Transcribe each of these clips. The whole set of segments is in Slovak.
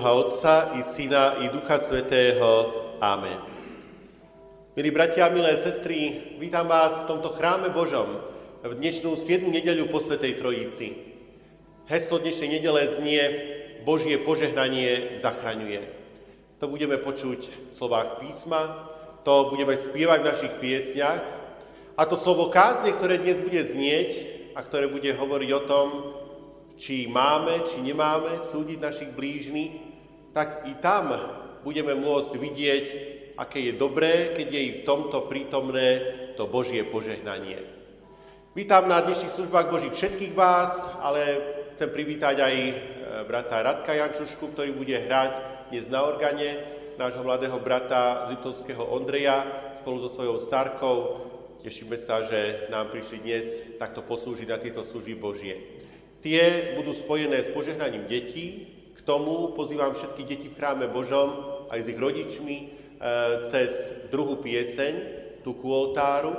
Boha Otca i Syna i Ducha Svetého. Amen. Milí bratia milé sestry, vítam vás v tomto chráme Božom v dnešnú 7. nedeľu po Svetej Trojici. Heslo dnešnej nedele znie Božie požehnanie zachraňuje. To budeme počuť v slovách písma, to budeme spievať v našich piesniach a to slovo kázne, ktoré dnes bude znieť a ktoré bude hovoriť o tom, či máme, či nemáme súdiť našich blížnych, tak i tam budeme môcť vidieť, aké je dobré, keď je i v tomto prítomné to Božie požehnanie. Vítam na dnešných službách Božích všetkých vás, ale chcem privítať aj e, brata Radka Jančušku, ktorý bude hrať dnes na organe, nášho mladého brata z Liptovského Ondreja spolu so svojou starkou. Tešíme sa, že nám prišli dnes takto poslúžiť na tieto služby Božie. Tie budú spojené s požehnaním detí. Tomu pozývam všetky deti v chráme Božom, aj s ich rodičmi, e, cez druhú pieseň, tu ku oltáru.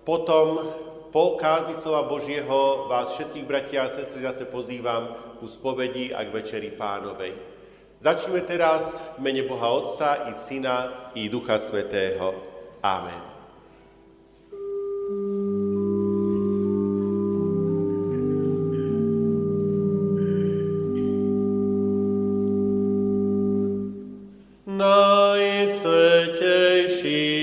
Potom po kázi slova Božieho vás všetkých bratia a sestry zase pozývam ku spovedi a k večeri pánovej. Začneme teraz v mene Boha Otca i Syna i Ducha Svetého. Amen. najsvetejší.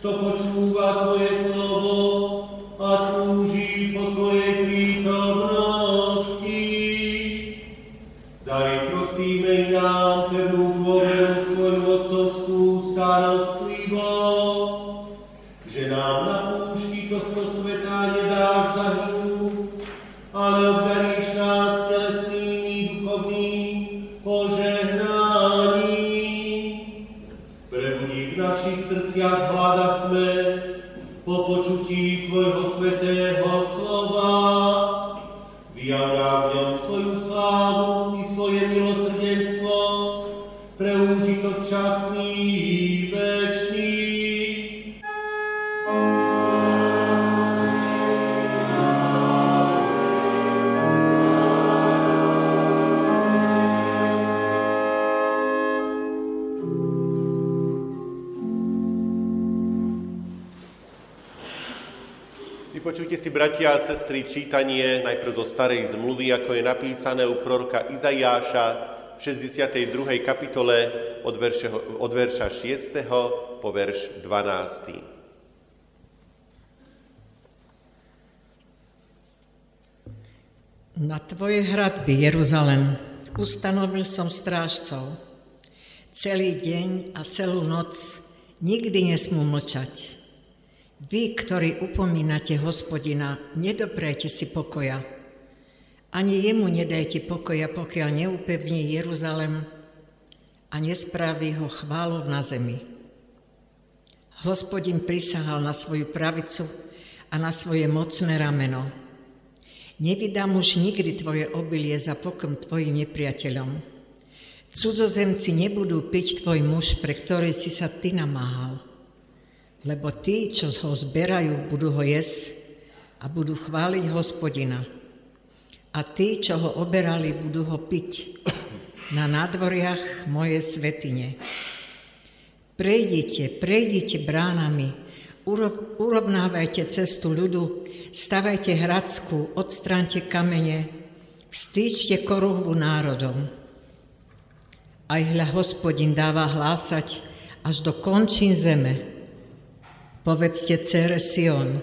Kto počúva Tvoje slovo sestry, čítanie najprv zo starej zmluvy, ako je napísané u proroka Izajáša v 62. kapitole od, verše, od verša 6. po verš 12. Na tvoje hradby, Jeruzalem, ustanovil som strážcov. Celý deň a celú noc nikdy nesmú mlčať. Vy, ktorí upomínate hospodina, nedoprajte si pokoja. Ani jemu nedajte pokoja, pokiaľ neupevní Jeruzalem a nespraví ho chválov na zemi. Hospodin prisahal na svoju pravicu a na svoje mocné rameno. Nevydám už nikdy tvoje obilie za pokom tvojim nepriateľom. Cudzozemci nebudú piť tvoj muž, pre ktorý si sa ty namáhal. Lebo tí, čo ho zberajú, budú ho jesť a budú chváliť hospodina. A tí, čo ho oberali, budú ho piť na nádvoriach moje svetine. Prejdite, prejdite bránami, urovnávajte cestu ľudu, stavajte hradsku, odstránte kamene, vstýčte koruhvu národom. Aj hľa hospodin dáva hlásať až do končín zeme. Povedzte cere Sion,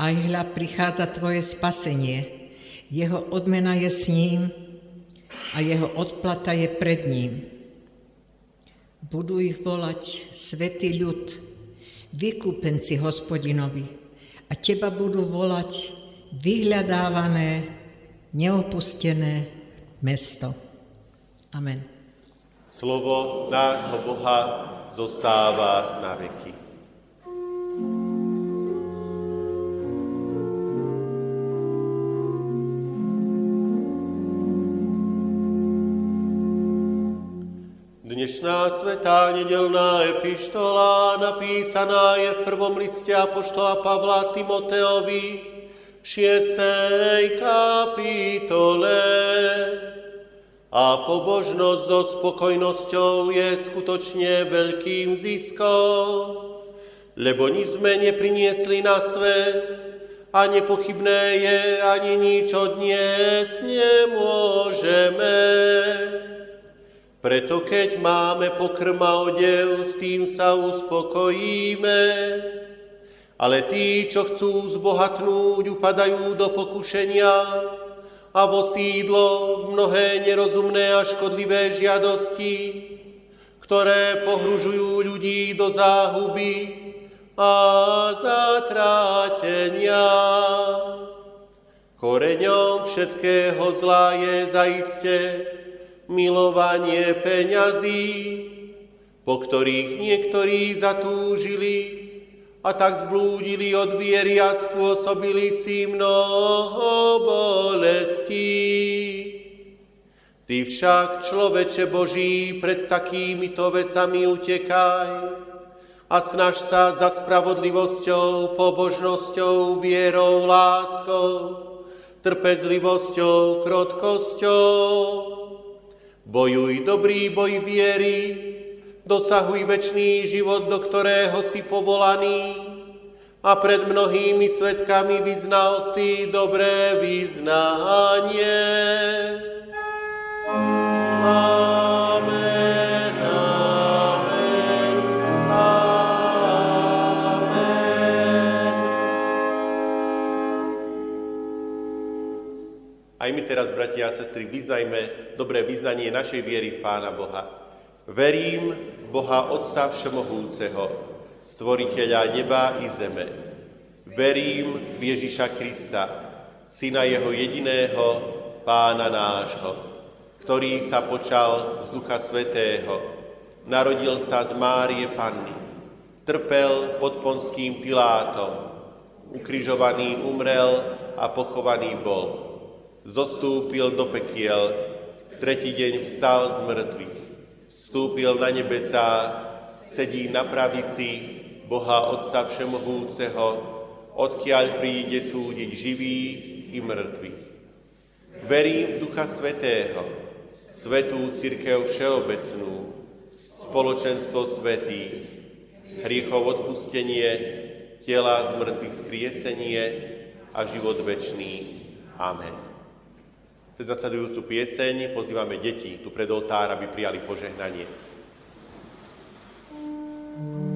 aj hľa prichádza tvoje spasenie, jeho odmena je s ním a jeho odplata je pred ním. Budú ich volať svätý ľud, vykúpenci hospodinovi a teba budú volať vyhľadávané, neopustené mesto. Amen. Slovo nášho Boha zostáva na veky. Dnešná svetá nedelná epištola napísaná je v prvom liste Apoštola Pavla Timoteovi v šiestej kapitole. A pobožnosť so spokojnosťou je skutočne veľkým ziskom, lebo nič sme nepriniesli na svet a nepochybné je ani nič od dnes nemôžeme. Preto keď máme pokrm a odev, s tým sa uspokojíme. Ale tí, čo chcú zbohatnúť, upadajú do pokušenia a vo sídlo v mnohé nerozumné a škodlivé žiadosti, ktoré pohružujú ľudí do záhuby a zatrátenia. Koreňom všetkého zla je zaiste milovanie peňazí, po ktorých niektorí zatúžili a tak zblúdili od viery a spôsobili si mnoho bolestí. Ty však, človeče Boží, pred takýmito vecami utekaj a snaž sa za spravodlivosťou, pobožnosťou, vierou, láskou, trpezlivosťou, krotkosťou. Bojuj dobrý boj viery, dosahuj večný život, do ktorého si povolaný a pred mnohými svetkami vyznal si dobré vyznanie. Aj my teraz, bratia a sestry, vyznajme dobré vyznanie našej viery v Pána Boha. Verím Boha Otca Všemohúceho, stvoriteľa neba i zeme. Verím v Ježiša Krista, Syna Jeho jediného, Pána nášho, ktorý sa počal z Ducha Svetého, narodil sa z Márie Panny, trpel pod Ponským Pilátom, ukrižovaný umrel a pochovaný bol zostúpil do pekiel, tretí deň vstal z mŕtvych, vstúpil na nebesá, sedí na pravici Boha Otca Všemohúceho, odkiaľ príde súdiť živých i mŕtvych. Verím v Ducha Svetého, Svetú Církev Všeobecnú, spoločenstvo svetých, hriechov odpustenie, tela z mŕtvych skriesenie a život večný. Amen. Cez nasledujúcu pieseň pozývame deti tu pred oltár, aby prijali požehnanie. Pomodlíme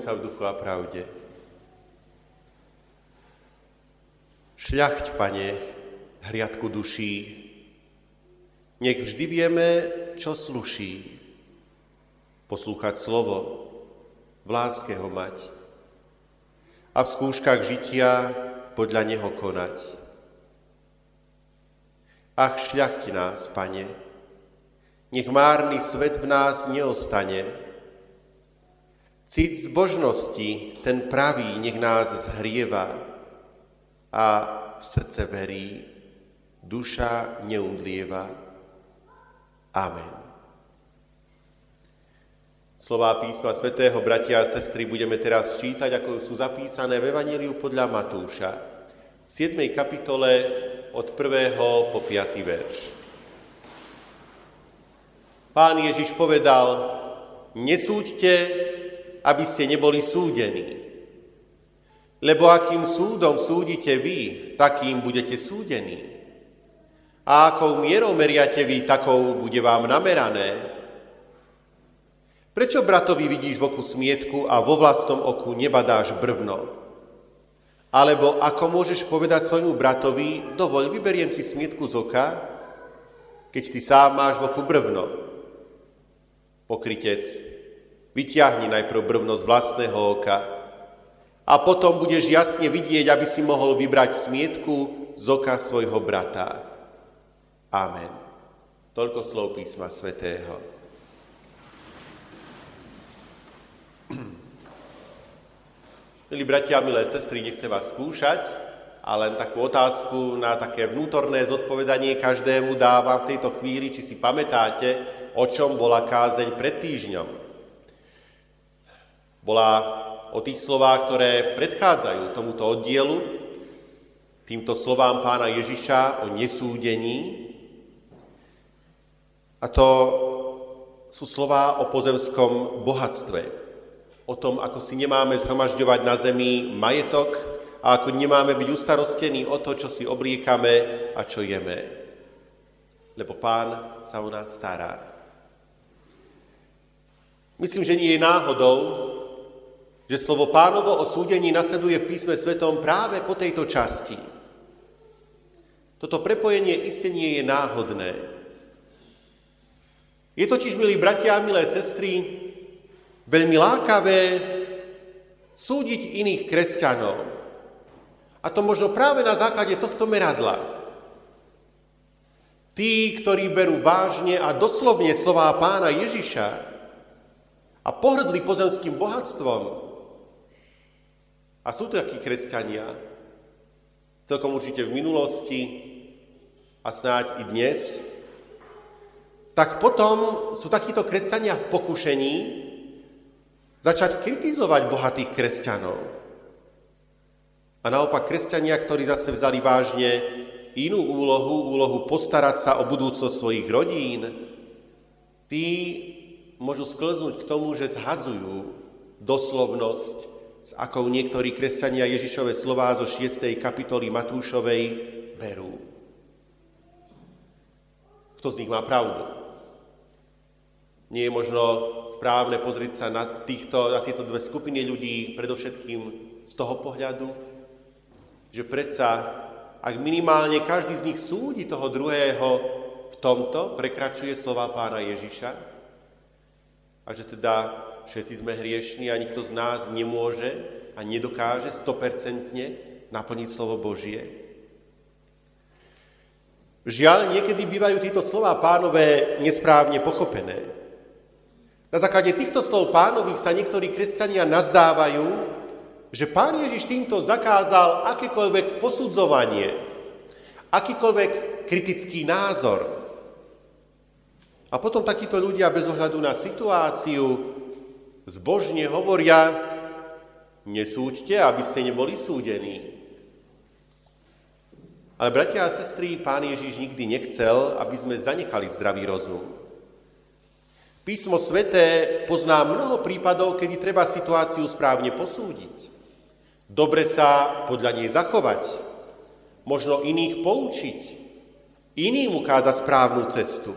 sa v duchu a pravde. Šľachť, pane, hriadku duší, nech vždy vieme, čo sluší. Poslúchať slovo, v láske ho mať a v skúškach žitia podľa neho konať. Ach, šľachti nás, pane, nech márny svet v nás neostane. Cít zbožnosti, ten pravý, nech nás zhrieva a v srdce verí, duša neumdlieva. Amen. Slová písma svätého, bratia a sestry, budeme teraz čítať, ako sú zapísané v Evaníliu podľa Matúša, v 7. kapitole od 1. po 5. verš. Pán Ježiš povedal, nesúďte, aby ste neboli súdení. Lebo akým súdom súdite vy, takým budete súdení. A akou mierou meriate vy, takou bude vám namerané. Prečo bratovi vidíš v oku smietku a vo vlastnom oku nebadáš brvno? Alebo ako môžeš povedať svojmu bratovi, dovoľ, vyberiem ti smietku z oka, keď ty sám máš v oku brvno. Pokrytec, vyťahni najprv brvno z vlastného oka a potom budeš jasne vidieť, aby si mohol vybrať smietku z oka svojho brata. Amen. Toľko slov písma svätého. Milí bratia milé sestry, nechcem vás skúšať, a len takú otázku na také vnútorné zodpovedanie každému dávam v tejto chvíli, či si pamätáte, o čom bola kázeň pred týždňom. Bola o tých slovách, ktoré predchádzajú tomuto oddielu, týmto slovám pána Ježiša o nesúdení, a to sú slová o pozemskom bohatstve, o tom, ako si nemáme zhromažďovať na zemi majetok a ako nemáme byť ustarostení o to, čo si obliekame a čo jeme. Lebo pán sa o nás stará. Myslím, že nie je náhodou, že slovo pánovo o súdení nasleduje v písme svetom práve po tejto časti. Toto prepojenie iste nie je náhodné. Je totiž, milí bratia a milé sestry, veľmi lákavé súdiť iných kresťanov. A to možno práve na základe tohto meradla. Tí, ktorí berú vážne a doslovne slová pána Ježiša a pohrdli pozemským bohatstvom. A sú takí kresťania, celkom určite v minulosti a snáď i dnes, tak potom sú takíto kresťania v pokušení začať kritizovať bohatých kresťanov. A naopak kresťania, ktorí zase vzali vážne inú úlohu, úlohu postarať sa o budúcnosť svojich rodín, tí môžu sklznúť k tomu, že zhadzujú doslovnosť, s akou niektorí kresťania Ježišove slová zo 6. kapitoly Matúšovej berú. Kto z nich má pravdu? Nie je možno správne pozrieť sa na, týchto, na tieto dve skupiny ľudí, predovšetkým z toho pohľadu, že predsa, ak minimálne každý z nich súdi toho druhého v tomto, prekračuje slova pána Ježiša a že teda všetci sme hriešni a nikto z nás nemôže a nedokáže stopercentne naplniť slovo Božie. Žiaľ, niekedy bývajú tieto slova pánové nesprávne pochopené. Na základe týchto slov pánových sa niektorí kresťania nazdávajú, že pán Ježiš týmto zakázal akékoľvek posudzovanie, akýkoľvek kritický názor. A potom takíto ľudia bez ohľadu na situáciu zbožne hovoria, nesúďte, aby ste neboli súdení. Ale bratia a sestry, pán Ježiš nikdy nechcel, aby sme zanechali zdravý rozum. Písmo sveté pozná mnoho prípadov, kedy treba situáciu správne posúdiť. Dobre sa podľa nej zachovať, možno iných poučiť, iným ukázať správnu cestu.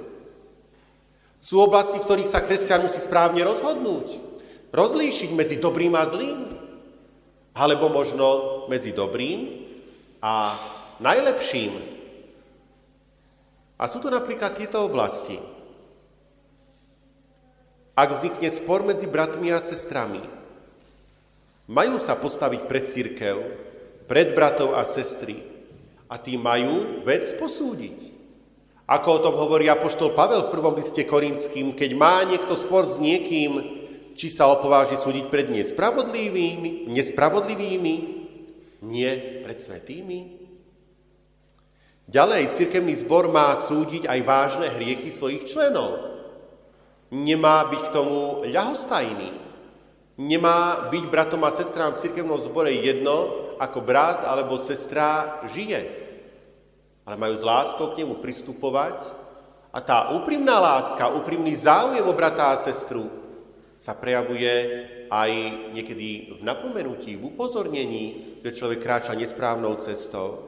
Sú oblasti, v ktorých sa kresťan musí správne rozhodnúť. Rozlíšiť medzi dobrým a zlým? Alebo možno medzi dobrým a najlepším? A sú to napríklad tieto oblasti. Ak vznikne spor medzi bratmi a sestrami, majú sa postaviť pred církev, pred bratov a sestry a tí majú vec posúdiť. Ako o tom hovorí apoštol Pavel v prvom liste Korinským, keď má niekto spor s niekým, či sa opováži súdiť pred nespravodlivými, nespravodlivými, nie pred svetými. Ďalej, cirkevný zbor má súdiť aj vážne hriechy svojich členov. Nemá byť k tomu ľahostajný. Nemá byť bratom a sestrám v cirkevnom zbore jedno, ako brat alebo sestra žije ale majú s láskou k nemu pristupovať a tá úprimná láska, úprimný záujem o brata a sestru sa prejavuje aj niekedy v napomenutí, v upozornení, že človek kráča nesprávnou cestou.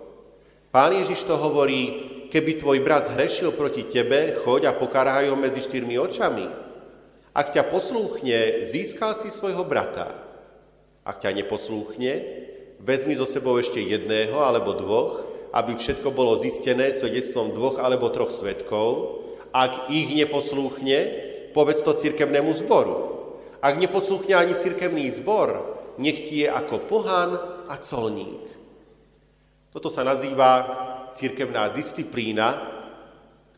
Pán Ježiš to hovorí, keby tvoj brat zhrešil proti tebe, choď a pokaraj ho medzi štyrmi očami. Ak ťa poslúchne, získal si svojho brata. Ak ťa neposlúchne, vezmi zo sebou ešte jedného alebo dvoch aby všetko bolo zistené svedectvom dvoch alebo troch svetkov. Ak ich neposlúchne, povedz to cirkevnému zboru. Ak neposlúchne ani cirkevný zbor, nech ti je ako pohan a colník. Toto sa nazýva cirkevná disciplína,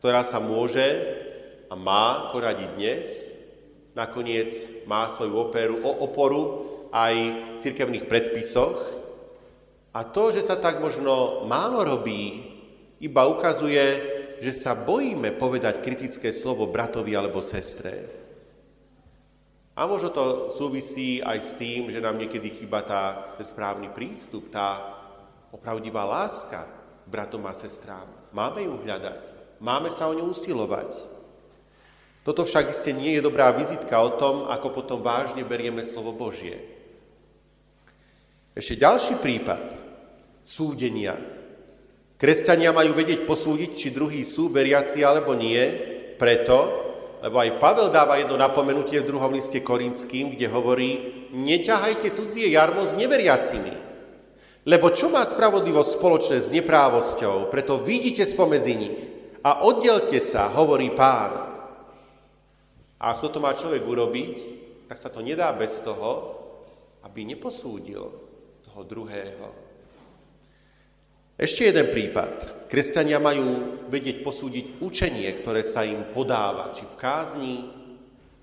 ktorá sa môže a má konať dnes. Nakoniec má svoju operu, oporu aj v cirkevných predpisoch, a to, že sa tak možno málo robí, iba ukazuje, že sa bojíme povedať kritické slovo bratovi alebo sestre. A možno to súvisí aj s tým, že nám niekedy chýba tá, ten správny prístup, tá opravdivá láska bratom a sestrám. Máme ju hľadať, máme sa o ňu usilovať. Toto však iste nie je dobrá vizitka o tom, ako potom vážne berieme slovo Božie. Ešte ďalší prípad súdenia. Kresťania majú vedieť posúdiť, či druhí sú veriaci alebo nie, preto, lebo aj Pavel dáva jedno napomenutie v druhom liste Korinským, kde hovorí, neťahajte cudzie jarmo s neveriacimi. Lebo čo má spravodlivosť spoločné s neprávosťou, preto vidíte spomedzi nich a oddelte sa, hovorí pán. A ak toto má človek urobiť, tak sa to nedá bez toho, aby neposúdil toho druhého. Ešte jeden prípad. Kresťania majú vedieť posúdiť učenie, ktoré sa im podáva, či v kázni,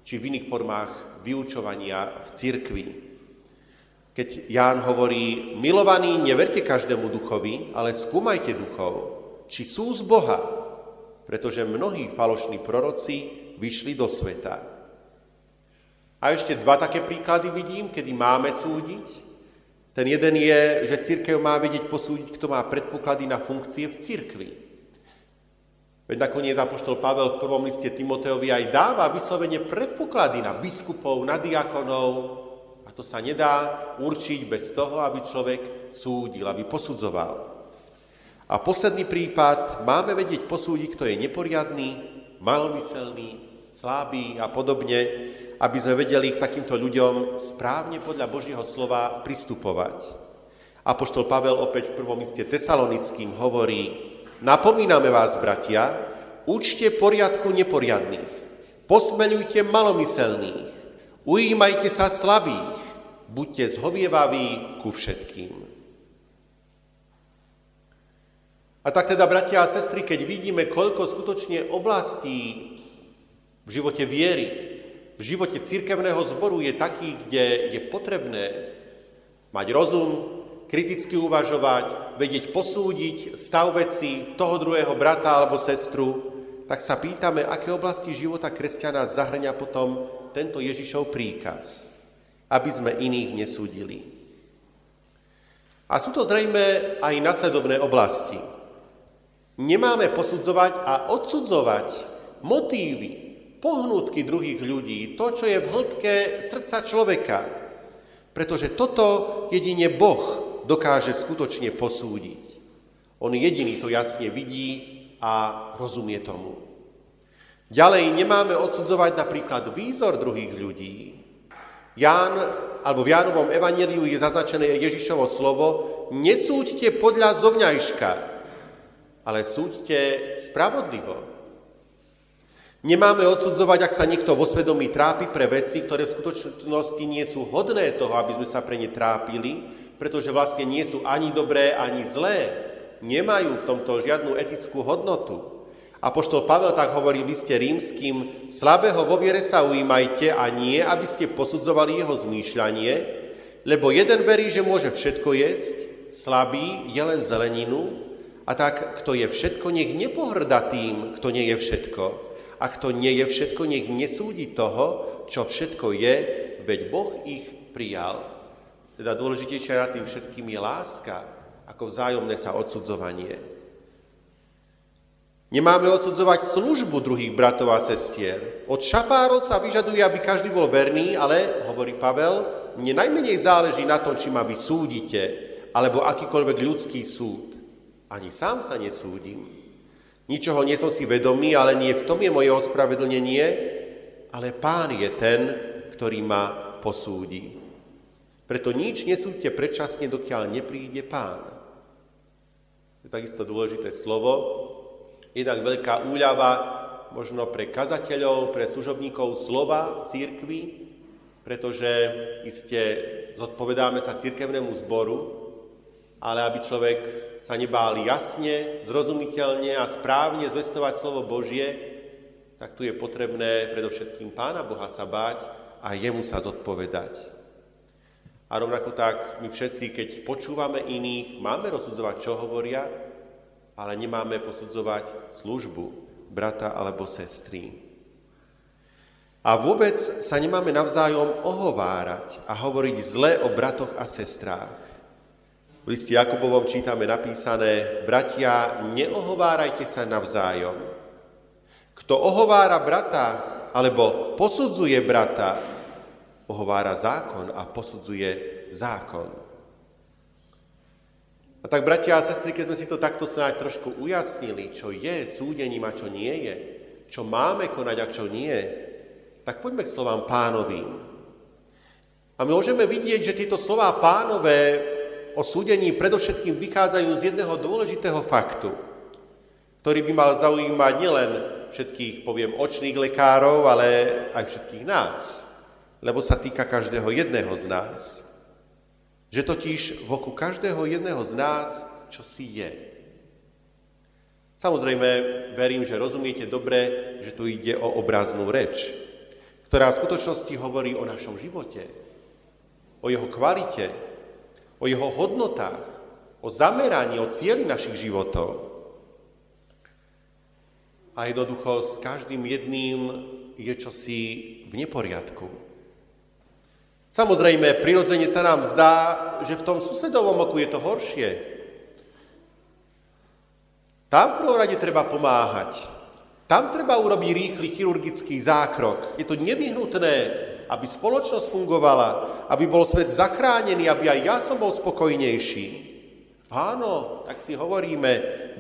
či v iných formách vyučovania v cirkvi. Keď Ján hovorí, milovaní, neverte každému duchovi, ale skúmajte duchov, či sú z Boha, pretože mnohí falošní proroci vyšli do sveta. A ešte dva také príklady vidím, kedy máme súdiť. Ten jeden je, že církev má vedieť posúdiť, kto má predpoklady na funkcie v církvi. Veď nakoniec Apoštol Pavel v prvom liste Timoteovi aj dáva vyslovene predpoklady na biskupov, na diakonov a to sa nedá určiť bez toho, aby človek súdil, aby posudzoval. A posledný prípad, máme vedieť posúdiť, kto je neporiadný, malomyselný, slabý a podobne, aby sme vedeli k takýmto ľuďom správne podľa Božieho slova pristupovať. Apoštol Pavel opäť v prvom liste tesalonickým hovorí, napomíname vás, bratia, učte poriadku neporiadných, posmeľujte malomyselných, ujímajte sa slabých, buďte zhovievaví ku všetkým. A tak teda, bratia a sestry, keď vidíme, koľko skutočne oblastí v živote viery, v živote církevného zboru je taký, kde je potrebné mať rozum, kriticky uvažovať, vedieť posúdiť stav veci toho druhého brata alebo sestru, tak sa pýtame, aké oblasti života kresťana zahrňa potom tento Ježišov príkaz, aby sme iných nesúdili. A sú to zrejme aj nasledovné oblasti. Nemáme posudzovať a odsudzovať motívy, pohnútky druhých ľudí, to, čo je v hĺbke srdca človeka. Pretože toto jedine Boh dokáže skutočne posúdiť. On jediný to jasne vidí a rozumie tomu. Ďalej nemáme odsudzovať napríklad výzor druhých ľudí. Ján, alebo v Jánovom evaníliu je zaznačené Ježišovo slovo nesúďte podľa zovňajška, ale súďte spravodlivo. Nemáme odsudzovať, ak sa niekto vo svedomí trápi pre veci, ktoré v skutočnosti nie sú hodné toho, aby sme sa pre ne trápili, pretože vlastne nie sú ani dobré, ani zlé. Nemajú v tomto žiadnu etickú hodnotu. Apoštol Pavel tak hovorí v liste rímským, slabého vo viere sa ujímajte a nie, aby ste posudzovali jeho zmýšľanie, lebo jeden verí, že môže všetko jesť, slabý je len zeleninu, a tak, kto je všetko, nech nepohrda tým, kto nie je všetko. A kto nie je všetko, nech nesúdi toho, čo všetko je, veď Boh ich prijal. Teda dôležitejšia nad tým všetkým je láska, ako vzájomné sa odsudzovanie. Nemáme odsudzovať službu druhých bratov a sestier. Od šafárov sa vyžaduje, aby každý bol verný, ale, hovorí Pavel, mne najmenej záleží na tom, či ma vy súdite, alebo akýkoľvek ľudský súd. Ani sám sa nesúdim. Ničoho nie som si vedomý, ale nie v tom je moje ospravedlnenie, ale Pán je ten, ktorý ma posúdi. Preto nič nesúďte predčasne, dokiaľ nepríde Pán. Je takisto dôležité slovo. Jednak veľká úľava možno pre kazateľov, pre služobníkov slova v církvi, pretože iste zodpovedáme sa církevnému zboru, ale aby človek sa nebál jasne, zrozumiteľne a správne zvestovať slovo Božie, tak tu je potrebné predovšetkým Pána Boha sa báť a jemu sa zodpovedať. A rovnako tak my všetci, keď počúvame iných, máme rozsudzovať, čo hovoria, ale nemáme posudzovať službu brata alebo sestry. A vôbec sa nemáme navzájom ohovárať a hovoriť zle o bratoch a sestrách. V liste Jakubovom čítame napísané, bratia, neohovárajte sa navzájom. Kto ohovára brata alebo posudzuje brata, ohovára zákon a posudzuje zákon. A tak, bratia a sestry, keď sme si to takto snáď trošku ujasnili, čo je súdením a čo nie je, čo máme konať a čo nie, tak poďme k slovám pánovým. A môžeme vidieť, že tieto slová pánové o súdení predovšetkým vychádzajú z jedného dôležitého faktu, ktorý by mal zaujímať nielen všetkých, poviem, očných lekárov, ale aj všetkých nás, lebo sa týka každého jedného z nás. Že totiž v oku každého jedného z nás čo si je. Samozrejme, verím, že rozumiete dobre, že tu ide o obraznú reč, ktorá v skutočnosti hovorí o našom živote, o jeho kvalite, o jeho hodnotách, o zameraní, o cieli našich životov. A jednoducho s každým jedným je čosi v neporiadku. Samozrejme, prirodzene sa nám zdá, že v tom susedovom oku je to horšie. Tam v prvom rade treba pomáhať. Tam treba urobiť rýchly chirurgický zákrok. Je to nevyhnutné, aby spoločnosť fungovala, aby bol svet zachránený, aby aj ja som bol spokojnejší. Áno, tak si hovoríme,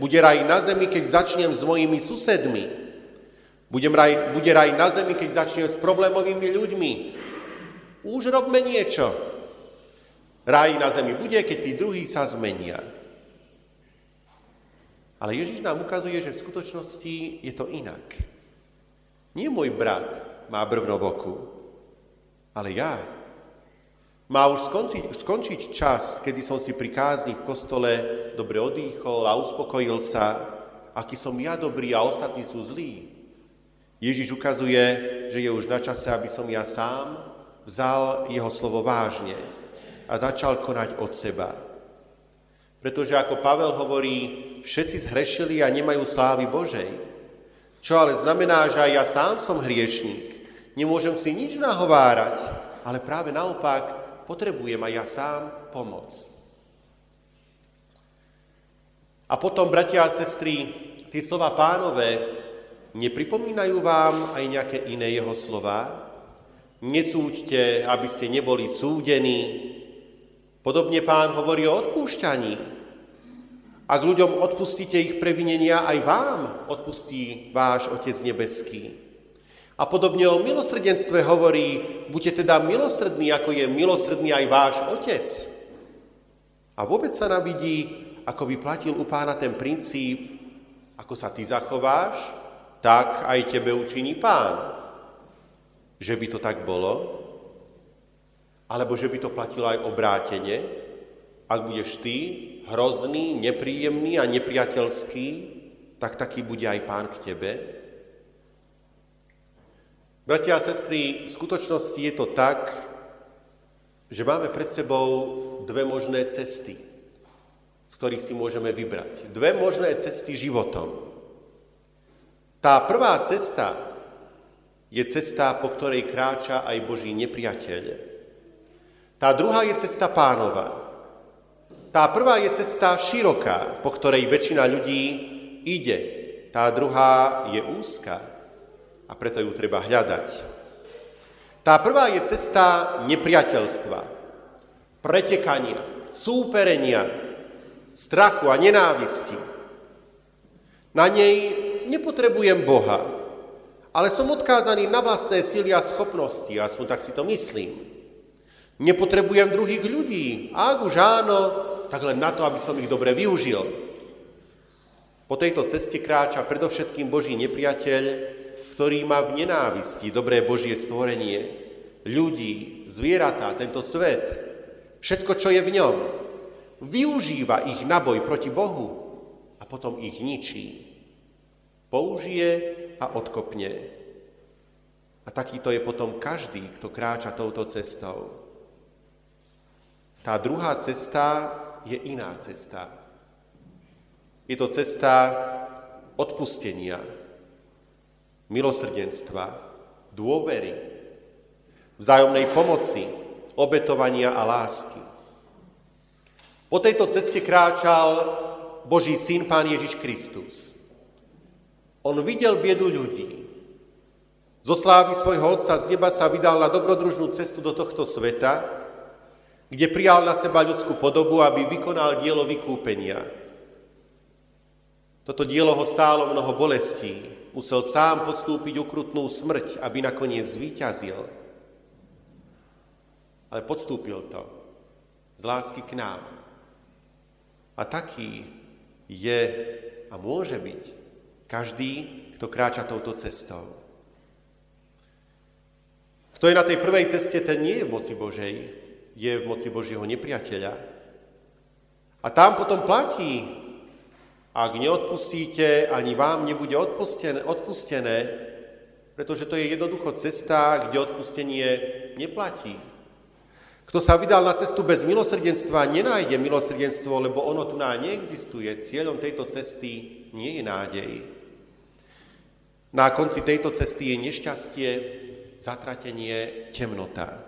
bude raj na zemi, keď začnem s mojimi susedmi. Budem raj, bude raj na zemi, keď začnem s problémovými ľuďmi. Už robme niečo. Raj na zemi bude, keď tí druhí sa zmenia. Ale Ježiš nám ukazuje, že v skutočnosti je to inak. Nie môj brat má brvno v oku, ale ja. Má už skončiť, skončiť čas, kedy som si pri kázni v kostole dobre odýchol a uspokojil sa, aký som ja dobrý a ostatní sú zlí. Ježiš ukazuje, že je už na čase, aby som ja sám vzal jeho slovo vážne a začal konať od seba. Pretože ako Pavel hovorí, všetci zhrešili a nemajú slávy Božej. Čo ale znamená, že aj ja sám som hriešník nemôžem si nič nahovárať, ale práve naopak potrebujem aj ja sám pomoc. A potom, bratia a sestry, tie slova pánové nepripomínajú vám aj nejaké iné jeho slova? Nesúďte, aby ste neboli súdení. Podobne pán hovorí o odpúšťaní. Ak ľuďom odpustíte ich previnenia, aj vám odpustí váš Otec nebeský. A podobne o milosrdenstve hovorí, buďte teda milosrdní, ako je milosrdný aj váš otec. A vôbec sa nám vidí, ako by platil u pána ten princíp, ako sa ty zachováš, tak aj tebe učiní pán. Že by to tak bolo? Alebo že by to platilo aj obrátene? Ak budeš ty hrozný, nepríjemný a nepriateľský, tak taký bude aj pán k tebe? Bratia a sestry, v skutočnosti je to tak, že máme pred sebou dve možné cesty, z ktorých si môžeme vybrať. Dve možné cesty životom. Tá prvá cesta je cesta, po ktorej kráča aj Boží nepriateľ. Tá druhá je cesta pánova. Tá prvá je cesta široká, po ktorej väčšina ľudí ide. Tá druhá je úzka a preto ju treba hľadať. Tá prvá je cesta nepriateľstva, pretekania, súperenia, strachu a nenávisti. Na nej nepotrebujem Boha, ale som odkázaný na vlastné síly a schopnosti, aspoň tak si to myslím. Nepotrebujem druhých ľudí, a ak už áno, tak len na to, aby som ich dobre využil. Po tejto ceste kráča predovšetkým Boží nepriateľ, ktorý má v nenávisti dobré Božie stvorenie, ľudí, zvieratá, tento svet, všetko, čo je v ňom, využíva ich na boj proti Bohu a potom ich ničí. Použije a odkopne. A takýto je potom každý, kto kráča touto cestou. Tá druhá cesta je iná cesta. Je to cesta odpustenia, milosrdenstva, dôvery, vzájomnej pomoci, obetovania a lásky. Po tejto ceste kráčal Boží syn Pán Ježiš Kristus. On videl biedu ľudí. Zo slávy svojho otca z neba sa vydal na dobrodružnú cestu do tohto sveta, kde prijal na seba ľudskú podobu, aby vykonal dielo vykúpenia. Toto dielo ho stálo mnoho bolestí, musel sám podstúpiť ukrutnú smrť, aby nakoniec zvíťazil. Ale podstúpil to z lásky k nám. A taký je a môže byť každý, kto kráča touto cestou. Kto je na tej prvej ceste, ten nie je v moci Božej, je v moci Božieho nepriateľa. A tam potom platí ak neodpustíte, ani vám nebude odpustené, odpustené, pretože to je jednoducho cesta, kde odpustenie neplatí. Kto sa vydal na cestu bez milosrdenstva, nenájde milosrdenstvo, lebo ono tu náj neexistuje. Cieľom tejto cesty nie je nádej. Na konci tejto cesty je nešťastie, zatratenie, temnota.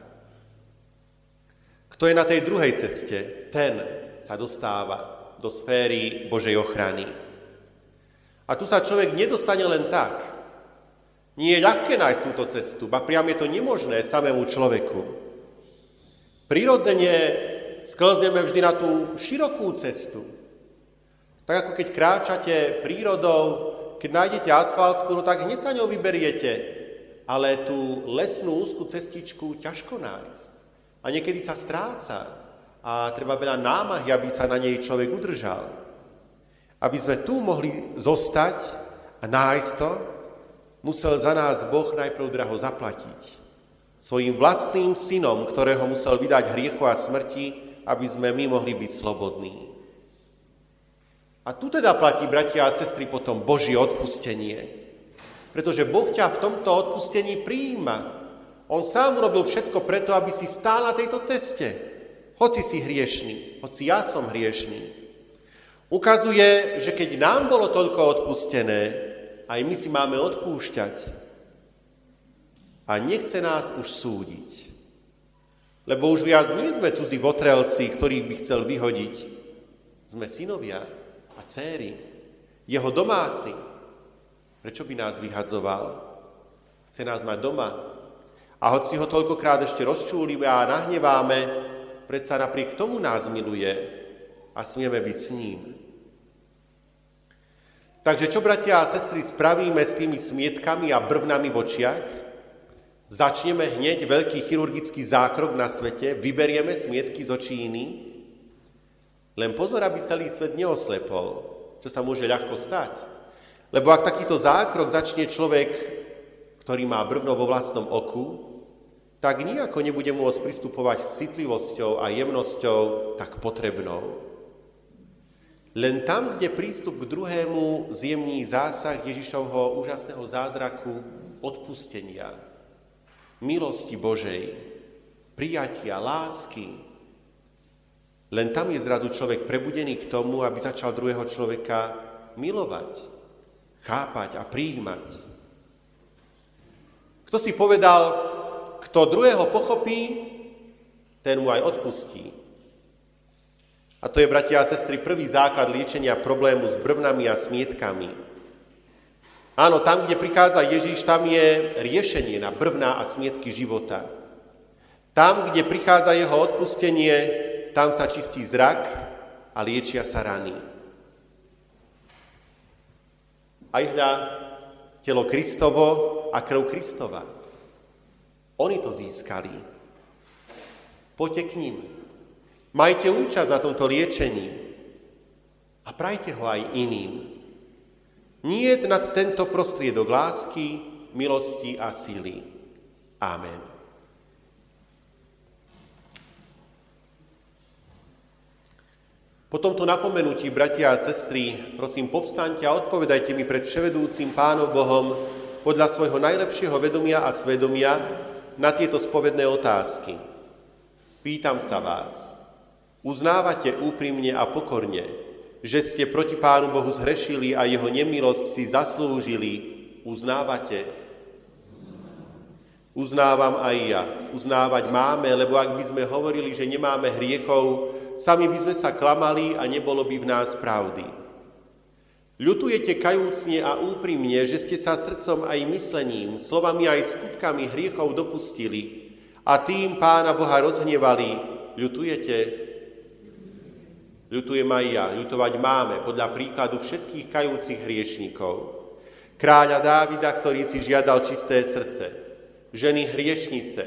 Kto je na tej druhej ceste, ten sa dostáva do sféry Božej ochrany. A tu sa človek nedostane len tak. Nie je ľahké nájsť túto cestu, ba priam je to nemožné samému človeku. Prirodzene sklzneme vždy na tú širokú cestu. Tak ako keď kráčate prírodou, keď nájdete asfaltku, no tak hneď sa ňou vyberiete, ale tú lesnú úzku cestičku ťažko nájsť. A niekedy sa stráca a treba veľa námahy, aby sa na nej človek udržal. Aby sme tu mohli zostať a nájsť to, musel za nás Boh najprv draho zaplatiť. Svojim vlastným synom, ktorého musel vydať hriechu a smrti, aby sme my mohli byť slobodní. A tu teda platí, bratia a sestry, potom Božie odpustenie. Pretože Boh ťa v tomto odpustení prijíma. On sám urobil všetko preto, aby si stál na tejto ceste hoci si hriešný, hoci ja som hriešný. Ukazuje, že keď nám bolo toľko odpustené, aj my si máme odpúšťať. A nechce nás už súdiť. Lebo už viac nie sme cudzí votrelci, ktorých by chcel vyhodiť. Sme synovia a céry, jeho domáci. Prečo by nás vyhadzoval? Chce nás mať doma. A hoci ho toľkokrát ešte rozčúlime a nahneváme, predsa napriek tomu nás miluje a smieme byť s ním. Takže čo, bratia a sestry, spravíme s tými smietkami a brvnami v očiach? Začneme hneď veľký chirurgický zákrok na svete, vyberieme smietky z očí iných? Len pozor, aby celý svet neoslepol, čo sa môže ľahko stať. Lebo ak takýto zákrok začne človek, ktorý má brvno vo vlastnom oku, tak nijako nebude môcť pristupovať s citlivosťou a jemnosťou tak potrebnou. Len tam, kde prístup k druhému zjemní zásah Ježišovho úžasného zázraku odpustenia, milosti Božej, prijatia, lásky, len tam je zrazu človek prebudený k tomu, aby začal druhého človeka milovať, chápať a prijímať. Kto si povedal, kto druhého pochopí, ten mu aj odpustí. A to je, bratia a sestry, prvý základ liečenia problému s brvnami a smietkami. Áno, tam, kde prichádza Ježíš, tam je riešenie na brvná a smietky života. Tam, kde prichádza jeho odpustenie, tam sa čistí zrak a liečia sa rany. Aj hľa telo Kristovo a krv Kristova. Oni to získali. Poďte k ním. Majte účasť na tomto liečení a prajte ho aj iným. Nie nad tento prostriedok lásky, milosti a síly. Amen. Po tomto napomenutí, bratia a sestry, prosím, povstaňte a odpovedajte mi pred vševedúcim Pánom Bohom podľa svojho najlepšieho vedomia a svedomia na tieto spovedné otázky. Pýtam sa vás, Uznávate úprimne a pokorne, že ste proti Pánu Bohu zhrešili a jeho nemilosť si zaslúžili. Uznávate? Uznávam aj ja. Uznávať máme, lebo ak by sme hovorili, že nemáme hriechov, sami by sme sa klamali a nebolo by v nás pravdy. Ľutujete kajúcne a úprimne, že ste sa srdcom aj myslením, slovami aj skutkami hriechov dopustili a tým Pána Boha rozhnevali. Ľutujete? Ľutujem aj ja, ľutovať máme podľa príkladu všetkých kajúcich hriešnikov. Kráľa Dávida, ktorý si žiadal čisté srdce, ženy hriešnice,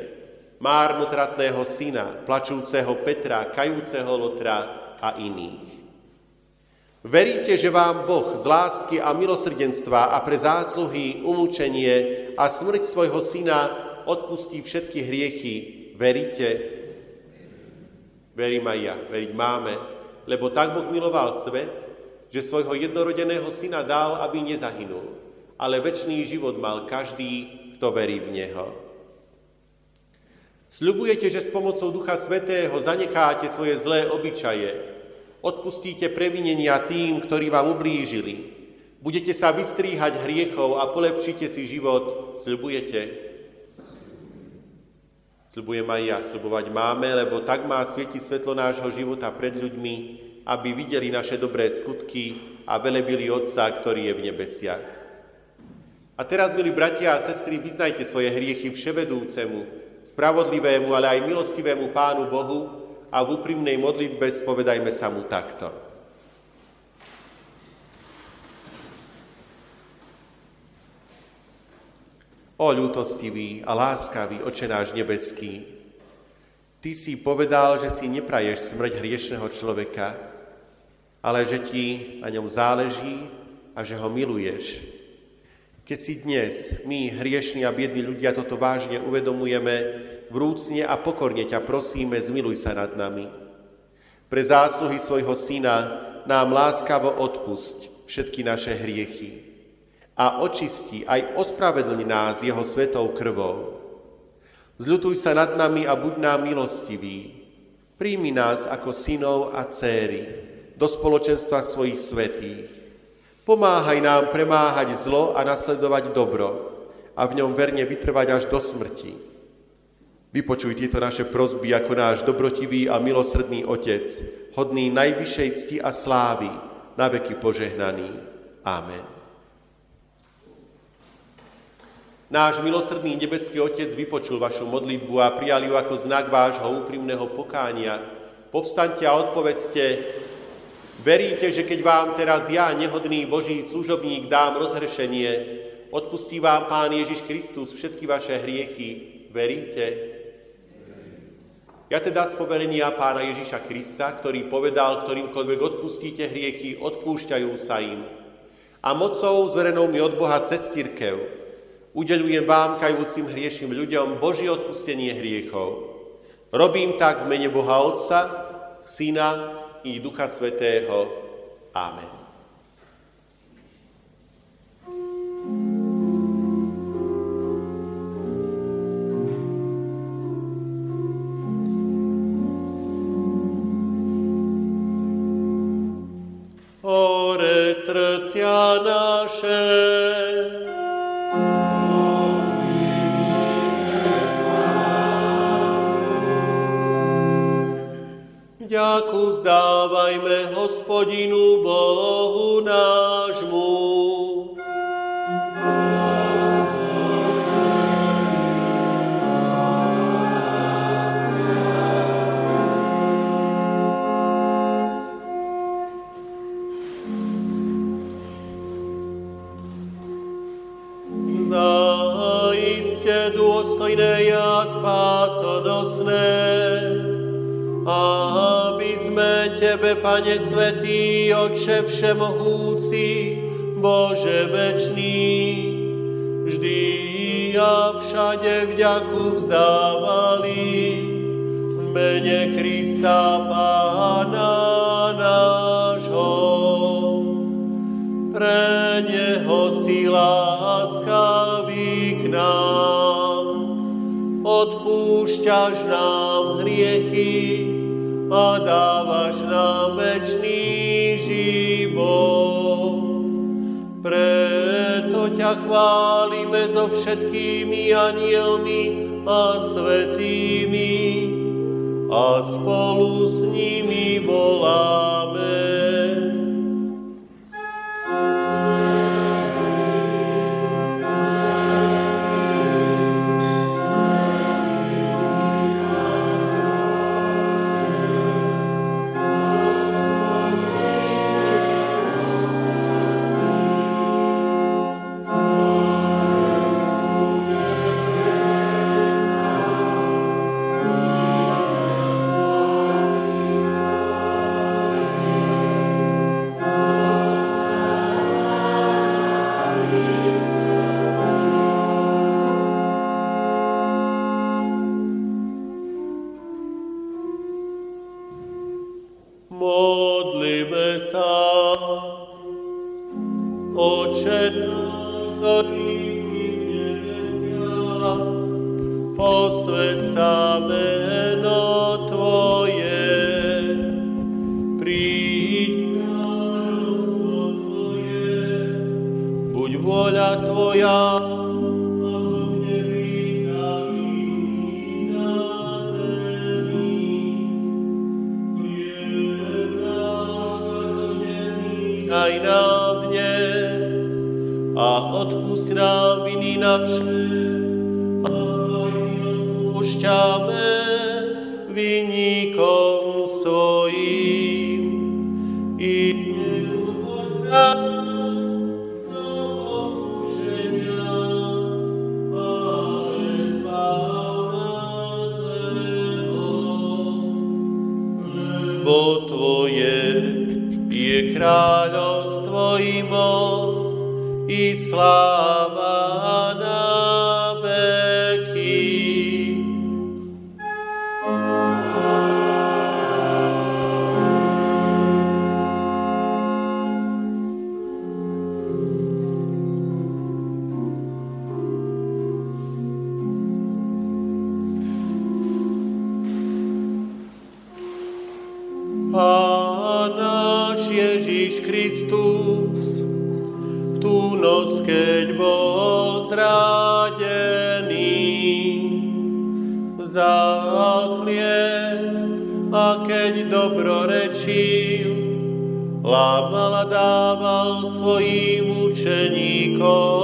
márnotratného syna, plačúceho Petra, kajúceho Lotra a iných. Veríte, že vám Boh z lásky a milosrdenstva a pre zásluhy, umúčenie a smrť svojho syna odpustí všetky hriechy? Veríte? Verím aj ja, veriť máme, lebo tak Boh miloval svet, že svojho jednorodeného syna dal, aby nezahynul, ale väčší život mal každý, kto verí v Neho. Sľubujete, že s pomocou Ducha Svetého zanecháte svoje zlé obyčaje, odpustíte previnenia tým, ktorí vám ublížili, budete sa vystríhať hriechov a polepšíte si život, sľubujete? Sľubujem aj ja, sľubovať máme, lebo tak má svietiť svetlo nášho života pred ľuďmi, aby videli naše dobré skutky a velebili Otca, ktorý je v nebesiach. A teraz, milí bratia a sestry, vyznajte svoje hriechy vševedúcemu, spravodlivému, ale aj milostivému Pánu Bohu a v úprimnej modlitbe spovedajme sa mu takto. O ľútostivý a láskavý oče náš nebeský, Ty si povedal, že si nepraješ smrť hriešného človeka, ale že ti na ňom záleží a že ho miluješ. Keď si dnes my, hriešní a biední ľudia, toto vážne uvedomujeme, vrúcne a pokorne ťa prosíme, zmiluj sa nad nami. Pre zásluhy svojho syna nám láskavo odpusť všetky naše hriechy a očistí aj ospravedlň nás jeho svetou krvou. Zľutuj sa nad nami a buď nám milostivý. Príjmi nás ako synov a céry do spoločenstva svojich svetých. Pomáhaj nám premáhať zlo a nasledovať dobro a v ňom verne vytrvať až do smrti. Vypočuj tieto naše prozby ako náš dobrotivý a milosrdný Otec, hodný najvyššej cti a slávy, na veky požehnaný. Amen. Náš milosrdný nebeský Otec vypočul vašu modlitbu a prijal ju ako znak vášho úprimného pokánia. Povstaňte a odpovedzte, Veríte, že keď vám teraz ja, nehodný Boží služobník, dám rozhrešenie, odpustí vám Pán Ježiš Kristus všetky vaše hriechy. Veríte? Ja teda z poverenia Pána Ježiša Krista, ktorý povedal, ktorýmkoľvek odpustíte hriechy, odpúšťajú sa im. A mocou zverenou mi od Boha cez církev udelujem vám, kajúcim hriešim ľuďom, Božie odpustenie hriechov. Robím tak v mene Boha Otca, Syna i Ducha Svetého. Amen. Ore srdcia naše, Ďaku vzdávajme hospodinu Bohu nášmu. Pane Svetý, Otče Všemohúci, Bože večný, vždy a všade vďaku vzdávali v mene Krista Pána nášho. Pre Neho si láskavý k nám, odpúšťaš nám hriechy, a dávaš nám večný život. Preto ťa chválime so všetkými anielmi a svetými a spolu s nimi voláme. Oče náš, ktorý si v nebesiach, posved sa meno Tvoje, príď kráľovstvo Tvoje, buď vôľa Tvoja, love. dával svojim učeníkom.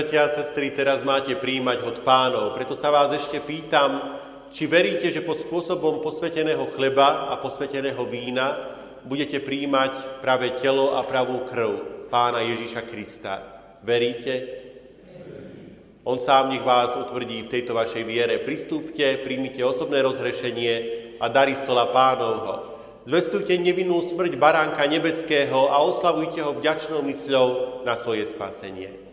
Bratia a sestry, teraz máte príjmať od pánov, preto sa vás ešte pýtam, či veríte, že pod spôsobom posveteného chleba a posveteného vína budete príjmať práve telo a pravú krv pána Ježíša Krista. Veríte? On sám nech vás utvrdí v tejto vašej viere. Pristúpte, príjmite osobné rozhrešenie a dary stola pánovho. Zvestujte nevinnú smrť baránka nebeského a oslavujte ho vďačnou mysľou na svoje spasenie.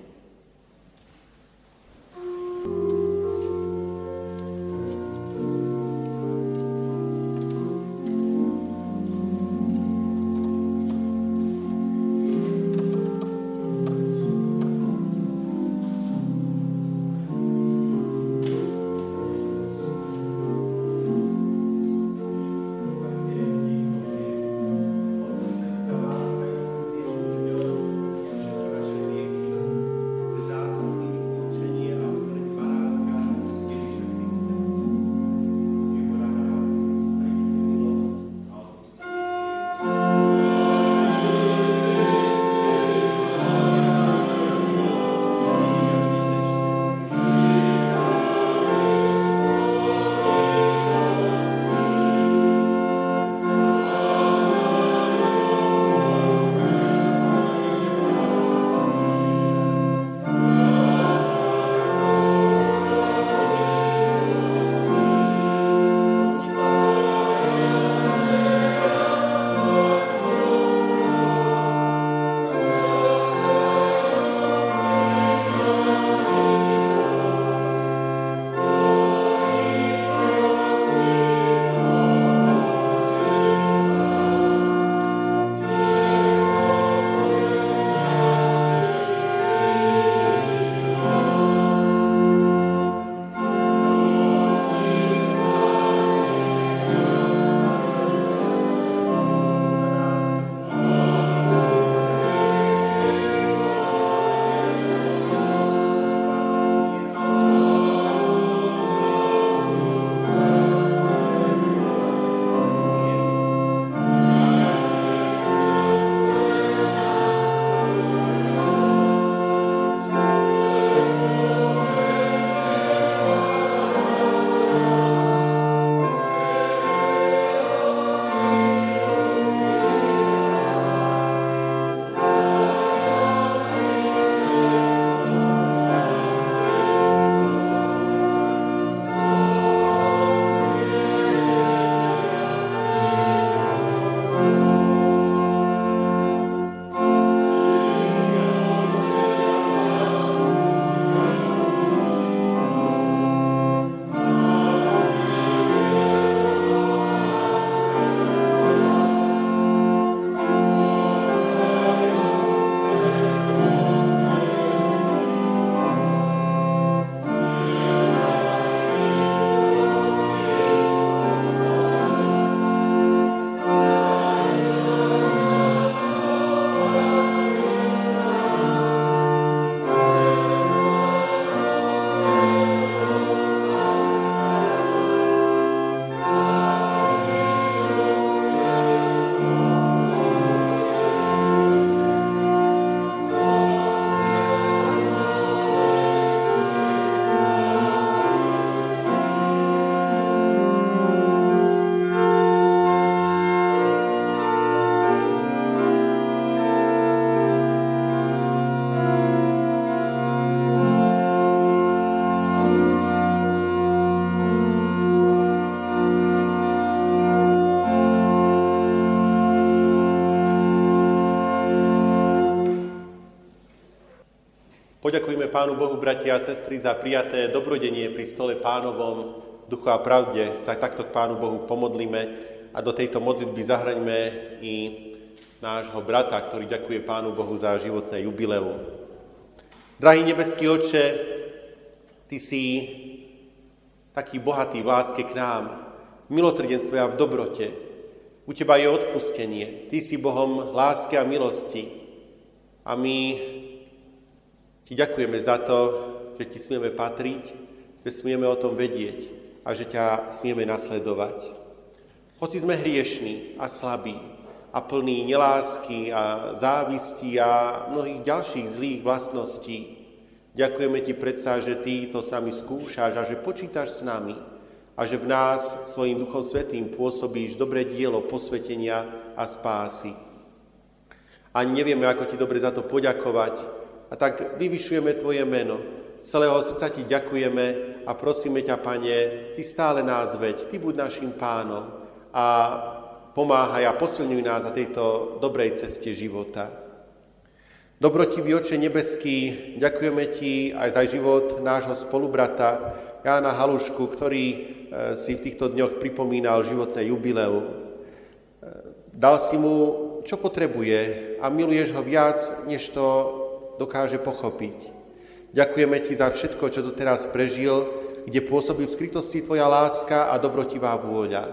Poďakujme Pánu Bohu, bratia a sestry, za prijaté dobrodenie pri stole pánovom duchu a pravde. Sa takto k Pánu Bohu pomodlíme a do tejto modlitby zahraňme i nášho brata, ktorý ďakuje Pánu Bohu za životné jubileum. Drahý nebeský oče, Ty si taký bohatý v láske k nám, v milosrdenstve a v dobrote. U Teba je odpustenie. Ty si Bohom lásky a milosti. A my Ti ďakujeme za to, že Ti smieme patriť, že smieme o tom vedieť a že ťa smieme nasledovať. Hoci sme hriešní a slabí a plní nelásky a závisti a mnohých ďalších zlých vlastností, ďakujeme Ti predsa, že Ty to s nami skúšaš a že počítaš s nami a že v nás svojim Duchom Svetým pôsobíš dobré dielo posvetenia a spásy. Ani nevieme, ako Ti dobre za to poďakovať, a tak vyvyšujeme Tvoje meno. Z celého srdca Ti ďakujeme a prosíme ťa, Pane, Ty stále nás veď, Ty buď našim pánom a pomáhaj a posilňuj nás na tejto dobrej ceste života. Dobrotivý oče nebeský, ďakujeme Ti aj za život nášho spolubrata Jána Halušku, ktorý e, si v týchto dňoch pripomínal životné jubileum. E, dal si mu, čo potrebuje a miluješ ho viac, než to dokáže pochopiť. Ďakujeme Ti za všetko, čo tu teraz prežil, kde pôsobí v skrytosti Tvoja láska a dobrotivá vôľa.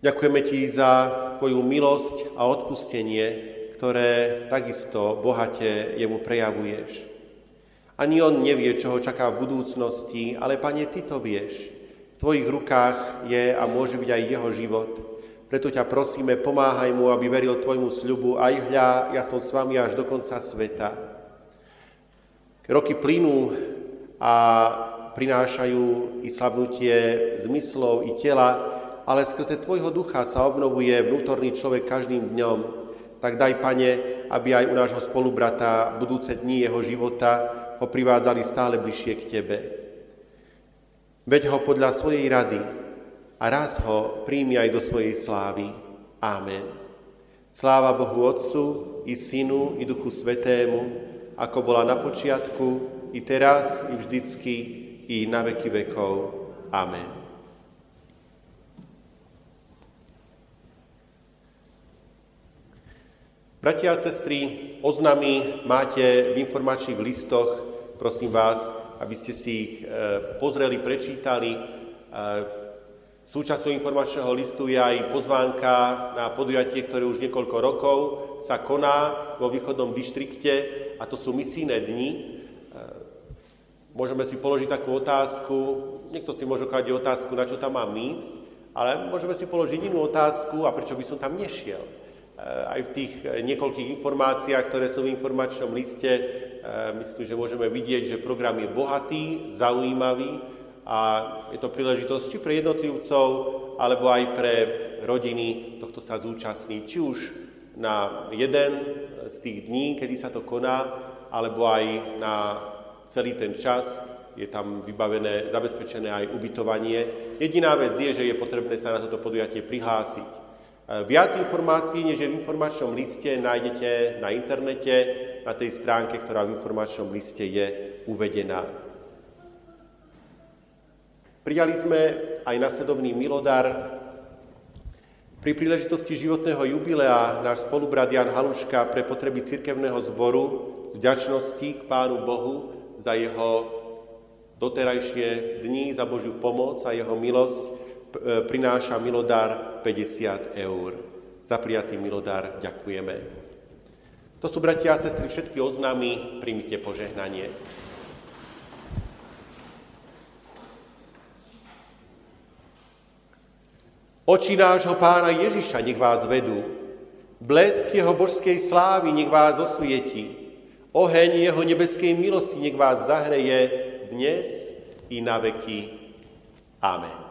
Ďakujeme Ti za Tvoju milosť a odpustenie, ktoré takisto bohate jemu prejavuješ. Ani on nevie, čo ho čaká v budúcnosti, ale Pane, Ty to vieš. V Tvojich rukách je a môže byť aj jeho život. Preto ťa prosíme, pomáhaj mu, aby veril tvojmu sľubu, aj hľa, ja som s vami až do konca sveta. Roky plynú a prinášajú i slabnutie zmyslov, i tela, ale skrze Tvojho ducha sa obnovuje vnútorný človek každým dňom. Tak daj, Pane, aby aj u nášho spolubrata budúce dni jeho života ho privádzali stále bližšie k Tebe. Veď ho podľa svojej rady, a raz ho príjmi aj do svojej slávy. Amen. Sláva Bohu Otcu, i Synu, i Duchu Svetému, ako bola na počiatku, i teraz, i vždycky, i na veky vekov. Amen. Bratia a sestry, oznamy máte v informačných listoch, prosím vás, aby ste si ich e, pozreli, prečítali. Súčasťou informačného listu je aj pozvánka na podujatie, ktoré už niekoľko rokov sa koná vo východnom dištrikte a to sú misijné dni. E, môžeme si položiť takú otázku, niekto si môže kladť otázku, na čo tam mám ísť, ale môžeme si položiť inú otázku a prečo by som tam nešiel. E, aj v tých niekoľkých informáciách, ktoré sú v informačnom liste, e, myslím, že môžeme vidieť, že program je bohatý, zaujímavý, a je to príležitosť či pre jednotlivcov, alebo aj pre rodiny tohto sa zúčastní, či už na jeden z tých dní, kedy sa to koná, alebo aj na celý ten čas, je tam vybavené, zabezpečené aj ubytovanie. Jediná vec je, že je potrebné sa na toto podujatie prihlásiť. E, viac informácií, než je v informačnom liste, nájdete na internete, na tej stránke, ktorá v informačnom liste je uvedená. Prijali sme aj nasledovný milodar. Pri príležitosti životného jubilea náš spolubrat Jan Haluška pre potreby cirkevného zboru z vďačnosti k Pánu Bohu za jeho doterajšie dní, za Božiu pomoc a jeho milosť e, prináša milodár 50 eur. Za prijatý milodár ďakujeme. To sú, bratia a sestry, všetky oznámy, príjmite požehnanie. Oči nášho pána Ježiša nech vás vedú. Blesk jeho božskej slávy nech vás osvieti. Oheň jeho nebeskej milosti nech vás zahreje dnes i na veky. Amen.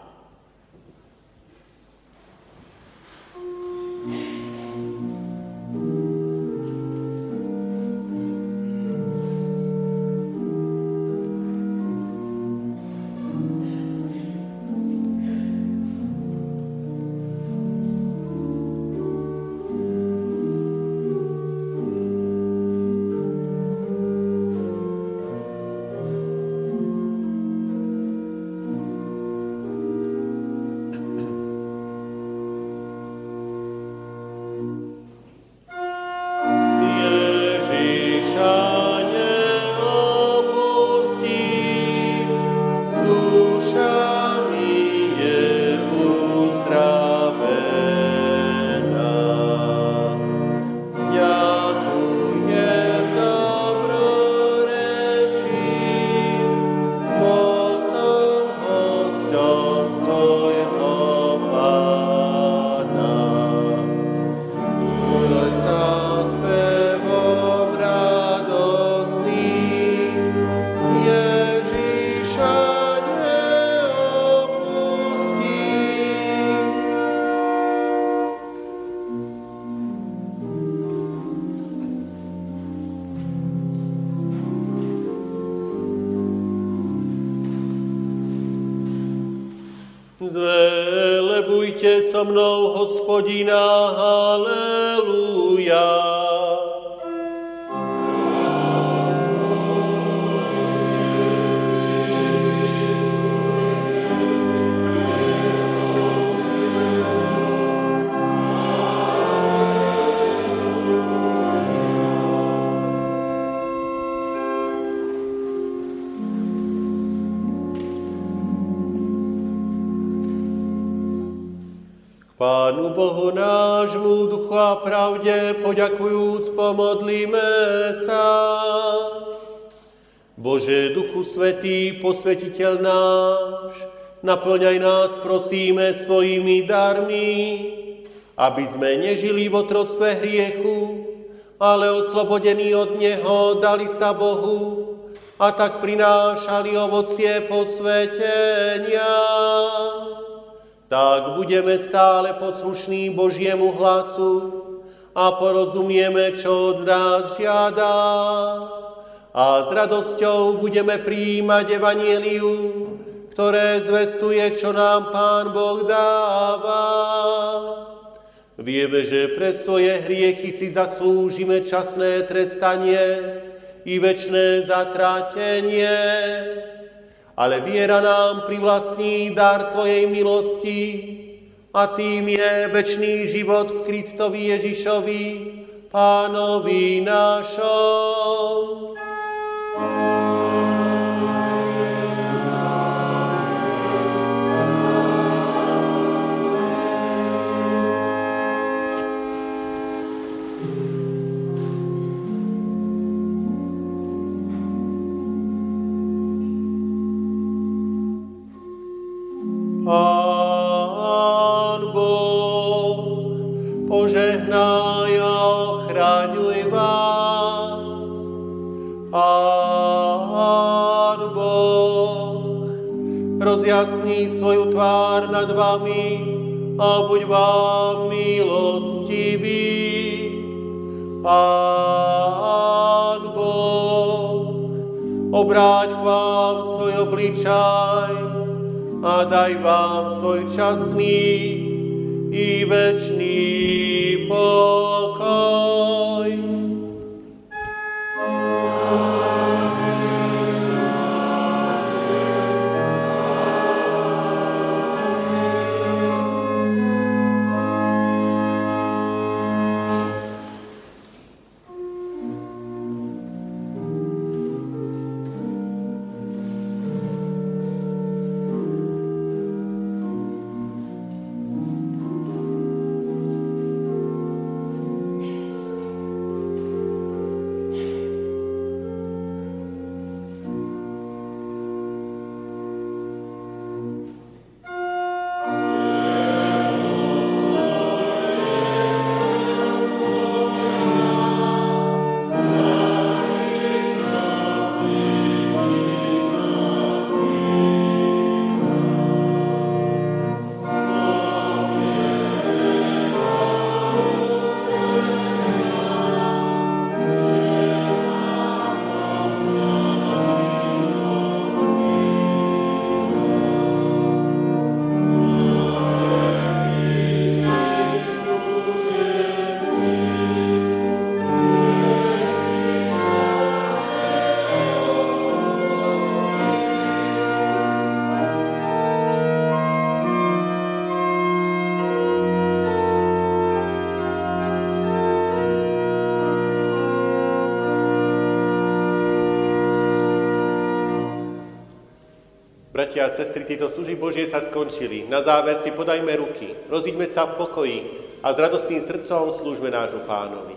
Zvelebujte so mnou hospodina, haleluja. Bohu nášmu, duchu a pravde, poďakujúc, pomodlíme sa. Bože, Duchu Svetý, posvetiteľ náš, naplňaj nás, prosíme, svojimi darmi, aby sme nežili v otroctve hriechu, ale oslobodení od Neho dali sa Bohu a tak prinášali ovocie posvetenia tak budeme stále poslušní Božiemu hlasu a porozumieme, čo od nás žiada. A s radosťou budeme príjmať Evangelium, ktoré zvestuje, čo nám Pán Boh dáva. Vieme, že pre svoje hriechy si zaslúžime časné trestanie i večné zatrátenie ale viera nám privlastní dar Tvojej milosti a tým je večný život v Kristovi Ježišovi, Pánovi našom. Požehnaj a ochraňuj vás. Pán Boh rozjasní svoju tvár nad vami a buď vám milostivý. Pán Boh obráť k vám svoj obličaj a daj vám svoj časný i večný pokoj. Bratia a sestry, tieto služby Božie sa skončili. Na záver si podajme ruky, rozíďme sa v pokoji a s radostným srdcom slúžme nášmu pánovi.